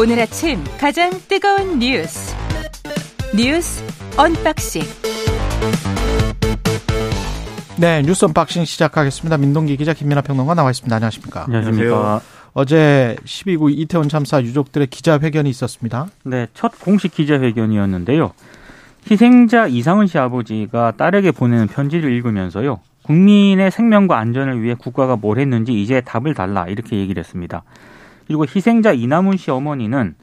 오늘 아침 가장 뜨거운 뉴스 뉴스 언박싱 네, 뉴스 언박싱 시작하겠습니다. 민동기 기자 김민아 평론가 나와 있습니다. 안녕하십니까? 안녕하십니까. 어제 10.29 이태원 참사 유족들의 기자회견이 있었습니다. 네, 첫 공식 기자회견이었는데요. 희생자 이상은 씨 아버지가 딸에게 보내는 편지를 읽으면서요. 국민의 생명과 안전을 위해 국가가 뭘 했는지 이제 답을 달라 이렇게 얘기를 했습니다. 그리고 희생자 이나문 씨 어머니는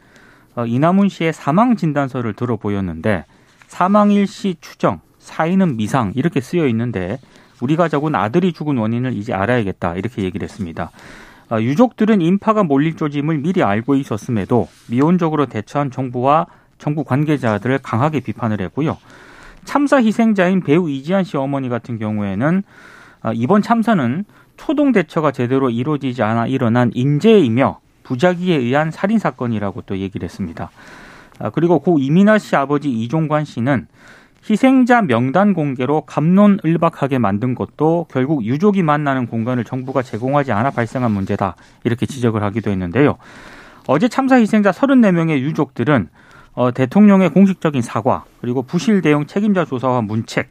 어, 이나문 씨의 사망 진단서를 들어 보였는데 사망 일 시 추정, 사인은 미상 이렇게 쓰여 있는데 우리 가족은 아들이 죽은 원인을 이제 알아야겠다 이렇게 얘기를 했습니다. 어, 유족들은 인파가 몰릴 조짐을 미리 알고 있었음에도 미온적으로 대처한 정부와 정부 관계자들을 강하게 비판을 했고요. 참사 희생자인 배우 이지한 씨 어머니 같은 경우에는 어, 이번 참사는 초동 대처가 제대로 이루어지지 않아 일어난 인재이며 부작위에 의한 살인 사건이라고 또 얘기를 했습니다. 아, 그리고 고 이민아 씨 아버지 이종관 씨는 희생자 명단 공개로 감론을박하게 만든 것도 결국 유족이 만나는 공간을 정부가 제공하지 않아 발생한 문제다 이렇게 지적을 하기도 했는데요. 어제 참사 희생자 34명의 유족들은 어, 대통령의 공식적인 사과 그리고 부실 대응 책임자 조사와 문책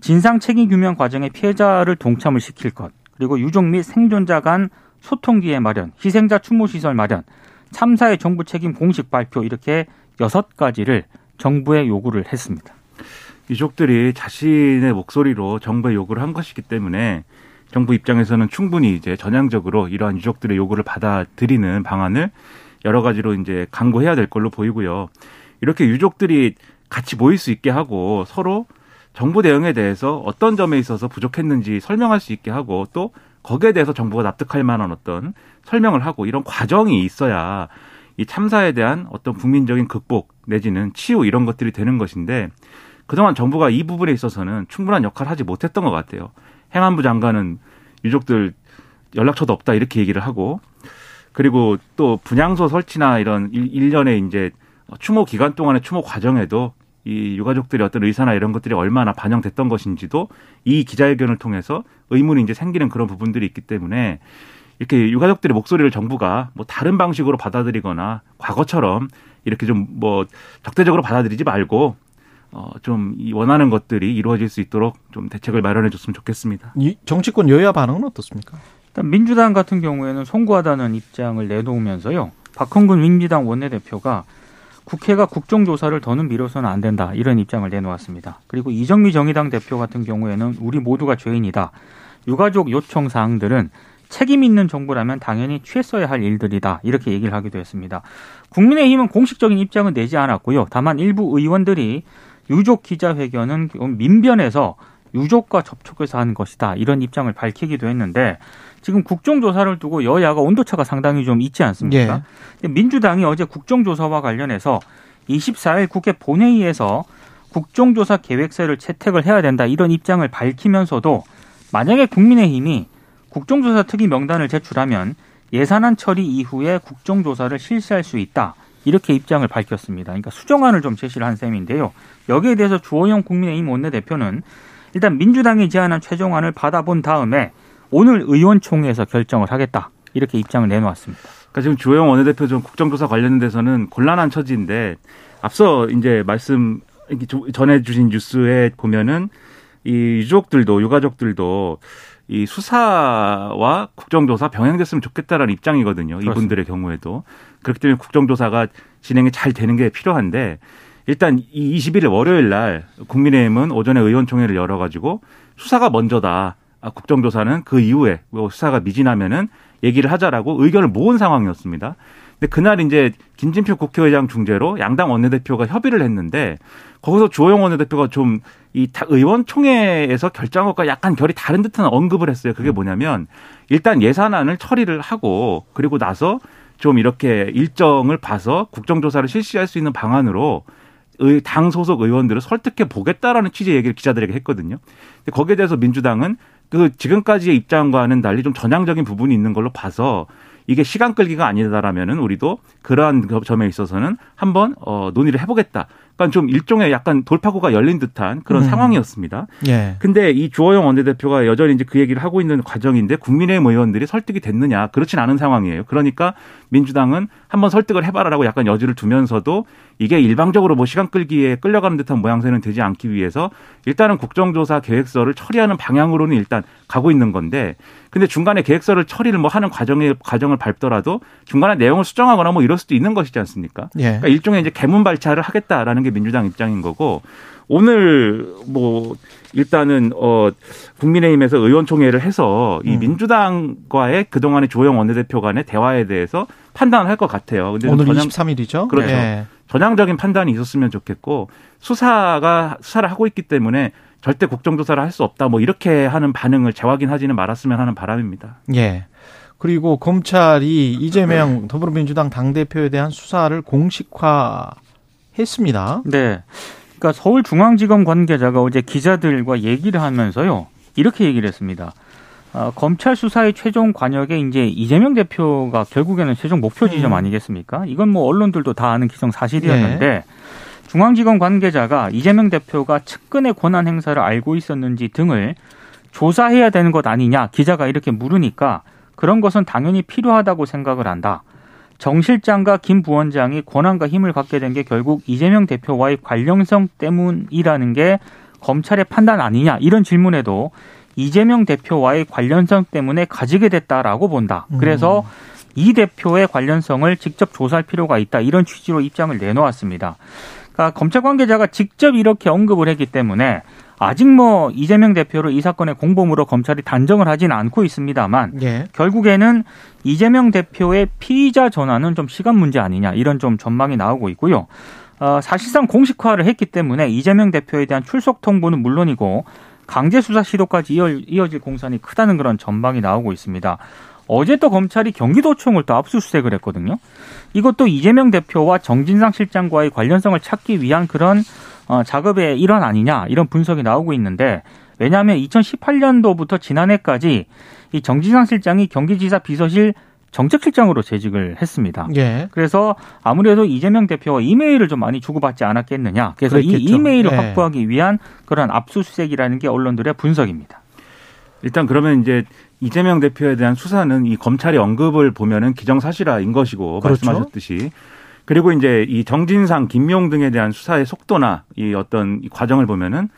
진상 책임 규명 과정에 피해자를 동참을 시킬 것 그리고 유족 및 생존자 간 소통기회 마련 희생자 추모 시설 마련 참사의 정부 책임 공식 발표 이렇게 여섯 가지를 정부에 요구를 했습니다. 유족들이 자신의 목소리로 정부에 요구를 한 것이기 때문에 정부 입장에서는 충분히 이제 전향적으로 이러한 유족들의 요구를 받아들이는 방안을 여러 가지로 이제 강구해야 될 걸로 보이고요. 이렇게 유족들이 같이 모일 수 있게 하고 서로 정부 대응에 대해서 어떤 점에 있어서 부족했는지 설명할 수 있게 하고 또 거기에 대해서 정부가 납득할 만한 어떤 설명을 하고 이런 과정이 있어야 이 참사에 대한 어떤 국민적인 극복 내지는 치유 이런 것들이 되는 것인데 그동안 정부가 이 부분에 있어서는 충분한 역할을 하지 못했던 것 같아요. 행안부 장관은 유족들 연락처도 없다 이렇게 얘기를 하고 그리고 또 분향소 설치나 이런 일련의 이제 추모 기간 동안의 추모 과정에도 이 유가족들의 어떤 의사나 이런 것들이 얼마나 반영됐던 것인지도 이 기자회견을 통해서 의문이 이제 생기는 그런 부분들이 있기 때문에 이렇게 유가족들의 목소리를 정부가 뭐 다른 방식으로 받아들이거나 과거처럼 이렇게 좀 뭐 적대적으로 받아들이지 말고 어, 좀 원하는 것들이 이루어질 수 있도록 좀 대책을 마련해 줬으면 좋겠습니다. 이 정치권 여야 반응은 어떻습니까? 일단 민주당 같은 경우에는 송구하다는 입장을 내놓으면서요. 박헌근 민주당 원내대표가 국회가 국정조사를 더는 미뤄서는 안 된다 이런 입장을 내놓았습니다. 그리고 이정미 정의당 대표 같은 경우에는 우리 모두가 죄인이다. 유가족 요청 사항들은 책임 있는 정부라면 당연히 취했어야 할 일들이다 이렇게 얘기를 하기도 했습니다. 국민의힘은 공식적인 입장은 내지 않았고요. 다만 일부 의원들이 유족 기자회견은 민변에서 유족과 접촉해서 한 것이다 이런 입장을 밝히기도 했는데 지금 국정조사를 두고 여야가 온도차가 상당히 좀 있지 않습니까? 예. 민주당이 어제 국정조사와 관련해서 24일 국회 본회의에서 국정조사 계획서를 채택을 해야 된다 이런 입장을 밝히면서도 만약에 국민의힘이 국정조사 특위 명단을 제출하면 예산안 처리 이후에 국정조사를 실시할 수 있다. 이렇게 입장을 밝혔습니다. 그러니까 수정안을 좀 제시를 한 셈인데요. 여기에 대해서 주호영 국민의힘 원내대표는 일단 민주당이 제안한 최종안을 받아본 다음에 오늘 의원총회에서 결정을 하겠다. 이렇게 입장을 내놓았습니다. 그러니까 지금 주호영 원내대표 좀 국정조사 관련돼서는 곤란한 처지인데 앞서 이제 말씀 전해 주신 뉴스에 보면은 이 유족들도 유가족들도 이 수사와 국정조사 병행됐으면 좋겠다라는 입장이거든요. 그렇습니다. 이분들의 경우에도 그렇기 때문에 국정조사가 진행이 잘 되는 게 필요한데 일단 이 21일 월요일 날 국민의힘은 오전에 의원총회를 열어가지고 수사가 먼저다. 아, 국정조사는 그 이후에 뭐 수사가 미진하면은 얘기를 하자라고 의견을 모은 상황이었습니다. 근데 그날 이제 김진표 국회의장 중재로 양당 원내대표가 협의를 했는데 거기서 주호영 원내대표가 좀 이 의원총회에서 결정한 것과 약간 결이 다른 듯한 언급을 했어요. 그게 뭐냐면 일단 예산안을 처리를 하고 그리고 나서 좀 이렇게 일정을 봐서 국정조사를 실시할 수 있는 방안으로 당 소속 의원들을 설득해 보겠다라는 취지의 얘기를 기자들에게 했거든요. 근데 거기에 대해서 민주당은 그 지금까지의 입장과는 달리 좀 전향적인 부분이 있는 걸로 봐서 이게 시간 끌기가 아니다라면은 우리도 그러한 점에 있어서는 한번 어 논의를 해보겠다. 그러니까 좀 일종의 약간 돌파구가 열린 듯한 그런 음. 상황이었습니다. 예. 근데 이 주호영 원내대표가 여전히 이제 그 얘기를 하고 있는 과정인데 국민의힘 의원들이 설득이 됐느냐 그렇진 않은 상황이에요. 그러니까 민주당은 한번 설득을 해봐라라고 약간 여지를 두면서도 이게 일방적으로 뭐 시간 끌기에 끌려가는 듯한 모양새는 되지 않기 위해서 일단은 국정조사 계획서를 처리하는 방향으로는 일단 가고 있는 건데 근데 중간에 계획서를 처리를 뭐 하는 과정에 과정을 밟더라도 중간에 내용을 수정하거나 뭐 이럴 수도 있는 것이지 않습니까? 예. 그러니까 일종의 이제 개문 발차를 하겠다라는 게 민주당 입장인 거고 오늘 뭐 일단은 어 국민의힘에서 의원총회를 해서 이 음. 민주당과의 그동안의 조영 원내대표 간의 대화에 대해서 판단을 할 것 같아요. 근데 오늘 전향, 23일이죠. 그렇죠. 예. 전향적인 판단이 있었으면 좋겠고 수사가 수사를 하고 있기 때문에 절대 국정조사를 할 수 없다. 뭐 이렇게 하는 반응을 재확인하지는 말았으면 하는 바람입니다. 예. 그리고 검찰이 이재명 더불어민주당 당대표에 대한 수사를 공식화했습니다. 네. 그러니까 서울중앙지검 관계자가 어제 기자들과 얘기를 하면서요. 이렇게 얘기를 했습니다. 아, 검찰 수사의 최종 관역에 이제 이재명 대표가 결국에는 최종 목표 지점 음. 아니겠습니까? 이건 뭐 언론들도 다 아는 기성 사실이었는데 중앙지검 관계자가 이재명 대표가 측근의 권한 행사를 알고 있었는지 등을 조사해야 되는 것 아니냐 기자가 이렇게 물으니까 그런 것은 당연히 필요하다고 생각을 한다. 정 실장과 김 부원장이 권한과 힘을 갖게 된 게 결국 이재명 대표와의 관련성 때문이라는 게 검찰의 판단 아니냐 이런 질문에도 이재명 대표와의 관련성 때문에 가지게 됐다라고 본다. 그래서 이 대표의 관련성을 직접 조사할 필요가 있다 이런 취지로 입장을 내놓았습니다. 그러니까 검찰 관계자가 직접 이렇게 언급을 했기 때문에 아직 뭐 이재명 대표를 이 사건의 공범으로 검찰이 단정을 하지는 않고 있습니다만 예. 결국에는 이재명 대표의 피의자 전환은 좀 시간 문제 아니냐 이런 좀 전망이 나오고 있고요. 어, 사실상 공식화를 했기 때문에 이재명 대표에 대한 출석 통보는 물론이고 강제 수사 시도까지 이어, 이어질 공산이 크다는 그런 전망이 나오고 있습니다. 어제 또 검찰이 경기도청을 또 압수수색을 했거든요. 이것도 이재명 대표와 정진상 실장과의 관련성을 찾기 위한 그런 어, 작업의 일환 아니냐 이런 분석이 나오고 있는데 왜냐하면 2018년도부터 지난해까지 이 정진상 실장이 경기지사 비서실 정책실장으로 재직을 했습니다. 예. 그래서 아무래도 이재명 대표와 이메일을 좀 많이 주고받지 않았겠느냐. 그래서 이 그랬겠죠. 이메일을 네. 확보하기 위한 그런 압수수색이라는 게 언론들의 분석입니다. 일단 그러면 이제 이재명 대표에 대한 수사는 이 검찰의 언급을 보면은 기정사실화인 것이고 그렇죠. 말씀하셨듯이 그리고 이제 이 정진상, 김용 등에 대한 수사의 속도나 이 어떤 이 과정을 보면은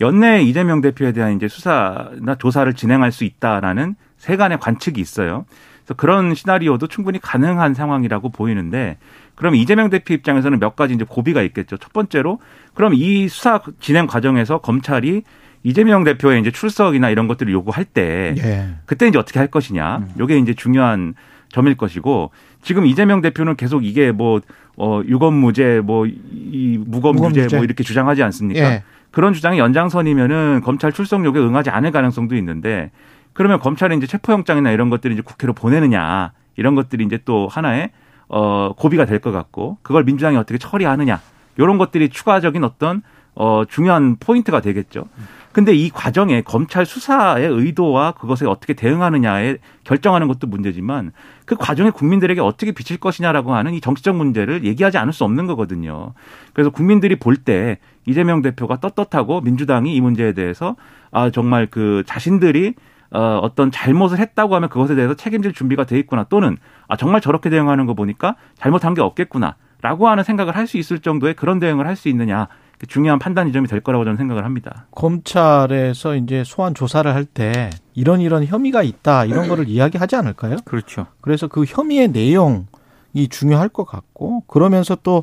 연내 이재명 대표에 대한 이제 수사나 조사를 진행할 수 있다라는 세간의 관측이 있어요. 그래서 그런 시나리오도 충분히 가능한 상황이라고 보이는데 그럼 이재명 대표 입장에서는 몇 가지 이제 고비가 있겠죠. 첫 번째로 그럼 이 수사 진행 과정에서 검찰이 이재명 대표의 이제 출석이나 이런 것들을 요구할 때 예. 그때 이제 어떻게 할 것이냐. 요게 이제 중요한 점일 것이고 지금 이재명 대표는 계속 이게 뭐 어, 유검무죄, 뭐, 이 무검유죄 무검유죄. 뭐 이렇게 주장하지 않습니까? 예. 그런 주장이 연장선이면은 검찰 출석 요구에 응하지 않을 가능성도 있는데 그러면 검찰이 이제 체포영장이나 이런 것들을 이제 국회로 보내느냐 이런 것들이 이제 또 하나의 어, 고비가 될 것 같고 그걸 민주당이 어떻게 처리하느냐 이런 것들이 추가적인 어떤 어, 중요한 포인트가 되겠죠. 근데 이 과정에 검찰 수사의 의도와 그것에 어떻게 대응하느냐에 결정하는 것도 문제지만 그 과정에 국민들에게 어떻게 비칠 것이냐라고 하는 이 정치적 문제를 얘기하지 않을 수 없는 거거든요. 그래서 국민들이 볼 때 이재명 대표가 떳떳하고 민주당이 이 문제에 대해서 아 정말 그 자신들이 어, 어떤 잘못을 했다고 하면 그것에 대해서 책임질 준비가 돼 있구나 또는 아 정말 저렇게 대응하는 거 보니까 잘못한 게 없겠구나 라고 하는 생각을 할 수 있을 정도의 그런 대응을 할 수 있느냐 그 중요한 판단 지점이 될 거라고 저는 생각을 합니다. 검찰에서 이제 소환 조사를 할 때 이런 이런 혐의가 있다 이런 거를 이야기하지 않을까요? 그렇죠. 그래서 그 혐의의 내용 이 중요할 것 같고 그러면서 또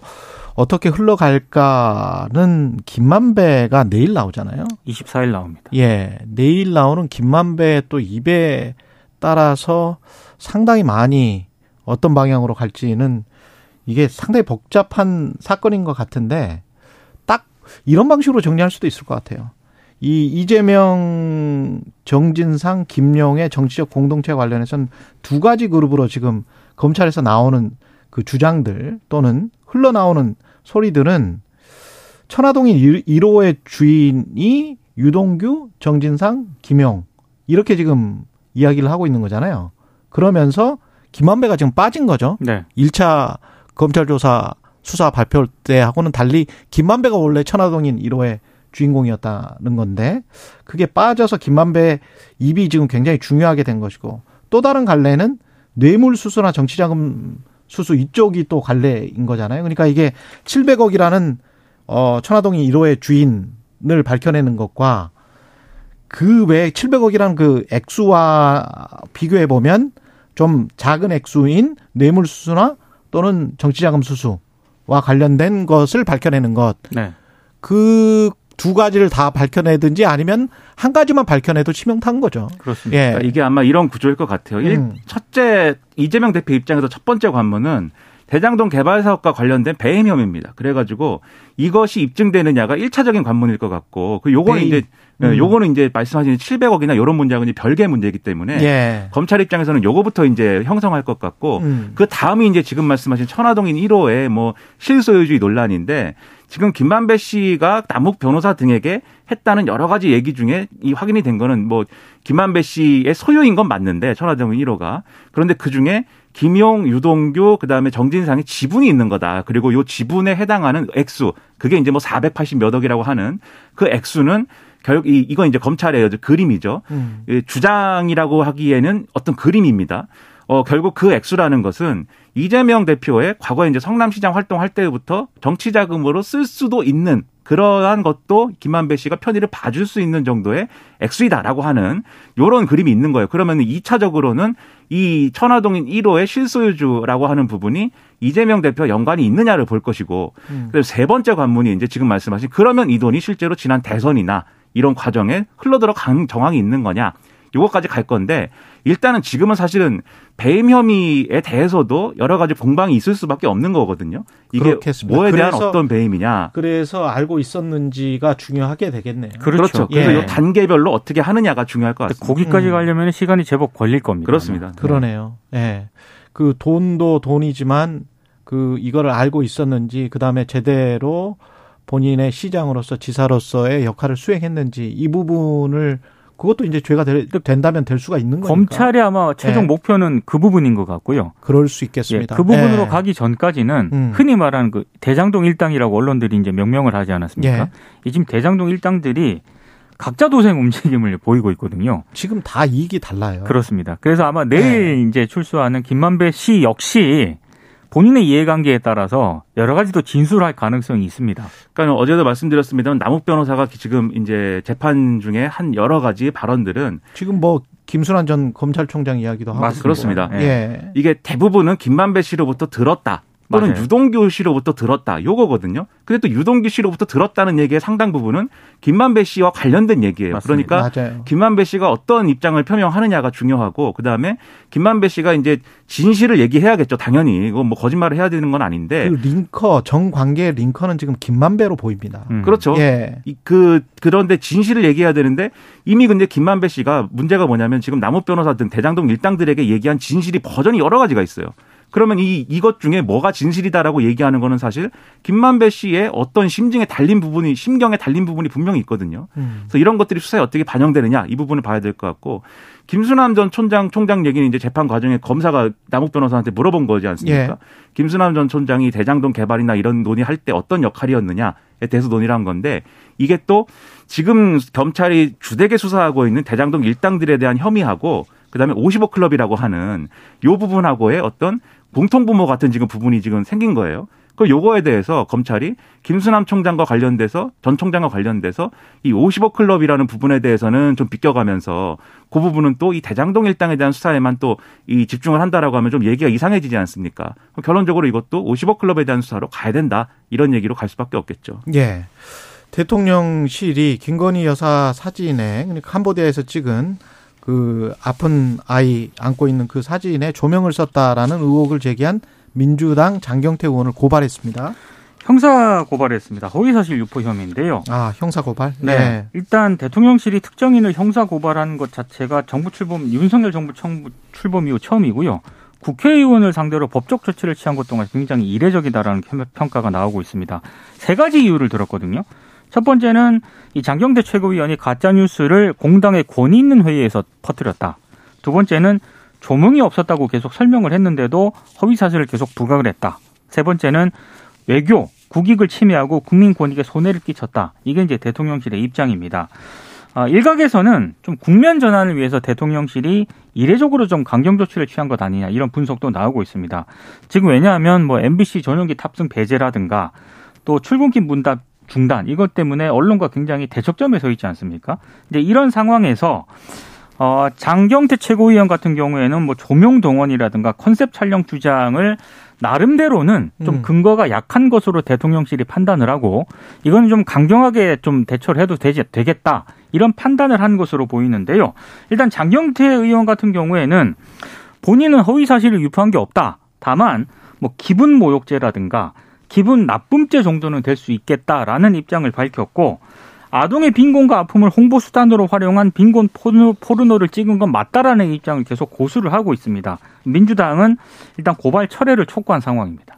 어떻게 흘러갈까는 김만배가 내일 나오잖아요. 24일 나옵니다. 예, 내일 나오는 김만배 또 입에 따라서 상당히 많이 어떤 방향으로 갈지는 이게 상당히 복잡한 사건인 것 같은데 딱 이런 방식으로 정리할 수도 있을 것 같아요. 이 이재명, 정진상, 김용의 정치적 공동체 관련해서는 두 가지 그룹으로 지금 검찰에서 나오는 그 주장들 또는 흘러나오는 소리들은 천화동인 1호의 주인이 유동규, 정진상, 김용 이렇게 지금 이야기를 하고 있는 거잖아요. 그러면서 김만배가 지금 빠진 거죠. 네. 1차 검찰 조사 수사 발표 때하고는 달리 김만배가 원래 천화동인 1호의 주인공이었다는 건데 그게 빠져서 김만배 입이 지금 굉장히 중요하게 된 것이고 또 다른 갈래는 뇌물 수수나 정치자금 수수 이쪽이 또 관례인 거잖아요. 그러니까 이게 700억이라는 어 천화동이 1호의 주인을 밝혀내는 것과 그 외에 700억이라는 그 액수와 비교해 보면 좀 작은 액수인 뇌물 수수나 또는 정치자금 수수 와 관련된 것을 밝혀내는 것. 네. 그 두 가지를 다 밝혀내든지 아니면 한 가지만 밝혀내도 치명타인 거죠. 그렇습니다. 예. 그러니까 이게 아마 이런 구조일 것 같아요. 일- 음. 첫째 이재명 대표 입장에서 첫 번째 관문은 대장동 개발 사업과 관련된 배임 혐의입니다. 그래가지고 이것이 입증되느냐가 1차적인 관문일 것 같고 그 요거는. 이제 예, 음. 요거는 이제 말씀하신 700억이나 이런 문제하고는 이제 별개의 문제이기 때문에 예. 검찰 입장에서는 요거부터 이제 형성할 것 같고 음. 그 다음이 이제 지금 말씀하신 천화동인 1호의 뭐 실소유주의 논란인데 지금 김만배 씨가 남욱 변호사 등에게 했다는 여러 가지 얘기 중에 이 확인이 된 거는 뭐 김만배 씨의 소유인 건 맞는데 천화동인 1호가 그런데 그 중에 김용, 유동규, 그 다음에 정진상의 지분이 있는 거다. 그리고 요 지분에 해당하는 액수, 그게 이제 뭐 480몇 억이라고 하는 그 액수는 결국 이 이건 이제 검찰의 그림이죠. 음. 이 주장이라고 하기에는 어떤 그림입니다. 어, 결국 그 액수라는 것은 이재명 대표의 과거에 이제 성남시장 활동할 때부터 정치 자금으로 쓸 수도 있는 그러한 것도 김만배 씨가 편의를 봐줄 수 있는 정도의 액수이다라고 하는 요런 그림이 있는 거예요. 그러면 2차적으로는 이 천화동인 1호의 실소유주라고 하는 부분이 이재명 대표 연관이 있느냐를 볼 것이고 음. 그다음에 세 번째 관문이 이제 지금 말씀하신 그러면 이 돈이 실제로 지난 대선이나 이런 과정에 흘러들어간 정황이 있는 거냐 요거까지 갈 건데 일단은 지금은 사실은 배임 혐의에 대해서도 여러 가지 공방이 있을 수밖에 없는 거거든요. 이게 그렇겠습니다. 뭐에 대한 그래서 어떤 배임이냐. 그래서 알고 있었는지가 중요하게 되겠네요. 그렇죠. 그래서 예. 요 단계별로 어떻게 하느냐가 중요할 것 같습니다. 거기까지 음. 가려면 시간이 제법 걸릴 겁니다. 그렇습니다. 그러네요. 예. 그 돈도 돈이지만 그 이거를 알고 있었는지 그다음에 제대로 본인의 시장으로서 지사로서의 역할을 수행했는지 이 부분을 그것도 이제 죄가 될- 된다면 될 수가 있는 거니까. 검찰의 아마 최종 예. 목표는 그 부분인 것 같고요. 그럴 수 예, 있겠습니다. 그 부분으로 예. 가기 전까지는 음. 흔히 말하는 그 대장동 일당이라고 언론들이 이제 명명을 하지 않았습니까? 예. 이 지금 대장동 일당들이 각자 도생 움직임을 보이고 있거든요. 지금 다 이익이 달라요. 그렇습니다. 그래서 아마 내일 이제 출소하는 김만배 씨 역시 본인의 이해관계에 따라서 여러 가지 또 진술할 가능성이 있습니다. 그러니까 어제도 말씀드렸습니다만 남욱 변호사가 지금 이제 재판 중에 한 여러 가지 발언들은 지금 뭐 김순환 전 검찰총장 이야기도 하고 맞습니다. 그렇습니다. 예. 예. 이게 대부분은 김만배 씨로부터 들었다. 또는 맞아요. 유동규 씨로부터 들었다. 요거거든요. 근데 또 유동규 씨로부터 들었다는 얘기의 상당 부분은 김만배 씨와 관련된 얘기예요. 맞습니다. 그러니까 맞아요. 김만배 씨가 어떤 입장을 표명하느냐가 중요하고 그다음에 김만배 씨가 이제 진실을 얘기해야겠죠. 당연히. 이거 뭐 거짓말을 해야 되는 건 아닌데. 그 링커 정관계 링커는 지금 김만배로 보입니다. 음. 그렇죠. 예. 이- 그 그런데 진실을 얘기해야 되는데 이미 근데 김만배 씨가 문제가 뭐냐면 지금 남욱 변호사 등 대장동 일당들에게 얘기한 진실이 버전이 여러 가지가 있어요. 그러면 이 이것 중에 뭐가 진실이다라고 얘기하는 거는 사실 김만배 씨의 어떤 심증에 달린 부분이 심경에 달린 부분이 분명히 있거든요. 음. 그래서 이런 것들이 수사에 어떻게 반영되느냐 이 부분을 봐야 될 것 같고 김수남 전 촌장 총장 얘기는 이제 재판 과정에 검사가 남욱 변호사한테 물어본 거지 않습니까? 예. 김수남 전 촌장이 대장동 개발이나 이런 논의할 때 어떤 역할이었느냐에 대해서 논의를 한 건데 이게 또 지금 검찰이 주되게 수사하고 있는 대장동 일당들에 대한 혐의하고 그다음에 55 클럽이라고 하는 요 부분하고의 어떤 공통부모 같은 지금 부분이 지금 생긴 거예요. 그 요거에 대해서 검찰이 김수남 총장과 관련돼서 전 총장과 관련돼서 이55 클럽이라는 부분에 대해서는 좀 비껴가면서 그 부분은 또 이 대장동 일당에 대한 수사에만 또 이 집중을 한다라고 하면 좀 얘기가 이상해지지 않습니까? 결론적으로 이것도 55 클럽에 대한 수사로 가야 된다 이런 얘기로 갈 수밖에 없겠죠. 예. 대통령실이 김건희 여사 사진에 그러니까 캄보디아에서 찍은 그 아픈 아이 안고 있는 그 사진에 조명을 썼다라는 의혹을 제기한 민주당 장경태 의원을 고발했습니다. 형사 고발했습니다. 허위사실 유포 혐의인데요. 아, 형사 고발? 네. 일단 대통령실이 특정인을 형사 고발한 것 자체가 정부 출범 윤석열 정부 청부 출범 이후 처음이고요. 국회의원을 상대로 법적 조치를 취한 것 동안 굉장히 이례적이다라는 평- 평가가 나오고 있습니다. 세 가지 이유를 들었거든요. 첫 번째는 이 장경태 최고위원이 가짜 뉴스를 공당의 권위 있는 회의에서 퍼뜨렸다. 두 번째는 조명이 없었다고 계속 설명을 했는데도 허위 사실을 계속 부각을 했다. 세 번째는 외교, 국익을 침해하고 국민 권익에 손해를 끼쳤다. 이게 이제 대통령실의 입장입니다. 아, 일각에서는 좀 국면 전환을 위해서 대통령실이 이례적으로 좀 강경 조치를 취한 것 아니냐 이런 분석도 나오고 있습니다. 지금 왜냐하면 뭐 MBC 전용기 탑승 배제라든가 또 출근길 문답 중단 이것 때문에 언론과 굉장히 대척점에 서 있지 않습니까? 이제 이런 상황에서 어, 장경태 최고위원 같은 경우에는 뭐 조명 동원이라든가 컨셉 촬영 주장을 나름대로는 좀 음. 근거가 약한 것으로 대통령실이 판단을 하고 이건 좀 강경하게 좀 대처를 해도 되지, 되겠다 이런 판단을 한 것으로 보이는데요. 일단 장경태 의원 같은 경우에는 본인은 허위 사실을 유포한 게 없다. 다만 뭐 기분 모욕죄라든가 기분 나쁨죄 정도는 될 수 있겠다라는 입장을 밝혔고 아동의 빈곤과 아픔을 홍보 수단으로 활용한 빈곤 포르, 포르노 를 찍은 건 맞다라는 입장을 계속 고수를 하고 있습니다. 민주당은 일단 고발 철회를 촉구한 상황입니다.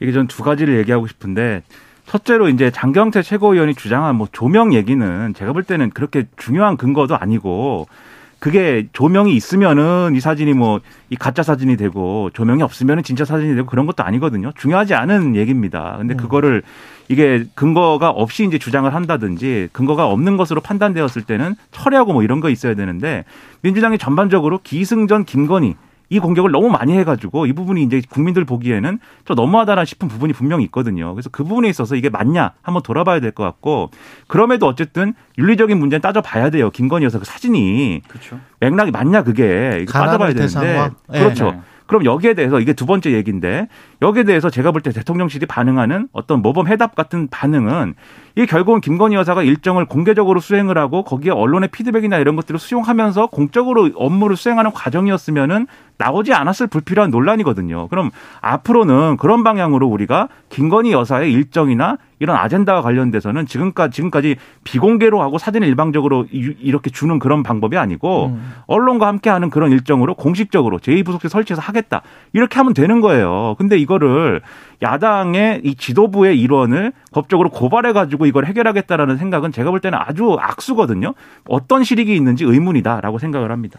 이게 전 두 가지를 얘기하고 싶은데 첫째로 이제 장경태 최고위원이 주장한 뭐 조명 얘기는 제가 볼 때는 그렇게 중요한 근거도 아니고 그게 조명이 있으면은 이 사진이 뭐 이 가짜 사진이 되고 조명이 없으면은 진짜 사진이 되고 그런 것도 아니거든요. 중요하지 않은 얘기입니다. 근데 그거를 이게 근거가 없이 이제 주장을 한다든지 근거가 없는 것으로 판단되었을 때는 철회하고 뭐 이런 거 있어야 되는데 민주당이 전반적으로 기승전 김건희 이 공격을 너무 많이 해가지고 이 부분이 이제 국민들 보기에는 좀 너무하다라 싶은 부분이 분명히 있거든요. 그래서 그 부분에 있어서 이게 맞냐 한번 돌아봐야 될 것 같고 그럼에도 어쨌든 윤리적인 문제는 따져봐야 돼요. 김건희 여사 그 사진이 그렇죠. 맥락이 맞냐 그게 이거 따져봐야 되는데 대상화? 예. 그렇죠. 네. 그럼 여기에 대해서 이게 두 번째 얘기인데 여기에 대해서 제가 볼 때 대통령실이 반응하는 어떤 모범 해답 같은 반응은 이게 결국은 김건희 여사가 일정을 공개적으로 수행을 하고 거기에 언론의 피드백이나 이런 것들을 수용하면서 공적으로 업무를 수행하는 과정이었으면은 나오지 않았을 불필요한 논란이거든요. 그럼 앞으로는 그런 방향으로 우리가 김건희 여사의 일정이나 이런 아젠다와 관련돼서는 지금까지 지금까지 비공개로 하고 사진을 일방적으로 이- 이렇게 주는 그런 방법이 아니고 음. 언론과 함께하는 그런 일정으로 공식적으로 제2부속실 설치해서 하겠다 이렇게 하면 되는 거예요. 근데 이거를 야당의 이 지도부의 일원을 법적으로 고발해 가지고 이걸 해결하겠다라는 생각은 제가 볼 때는 아주 악수거든요. 어떤 실익이 있는지 의문이다라고 생각을 합니다.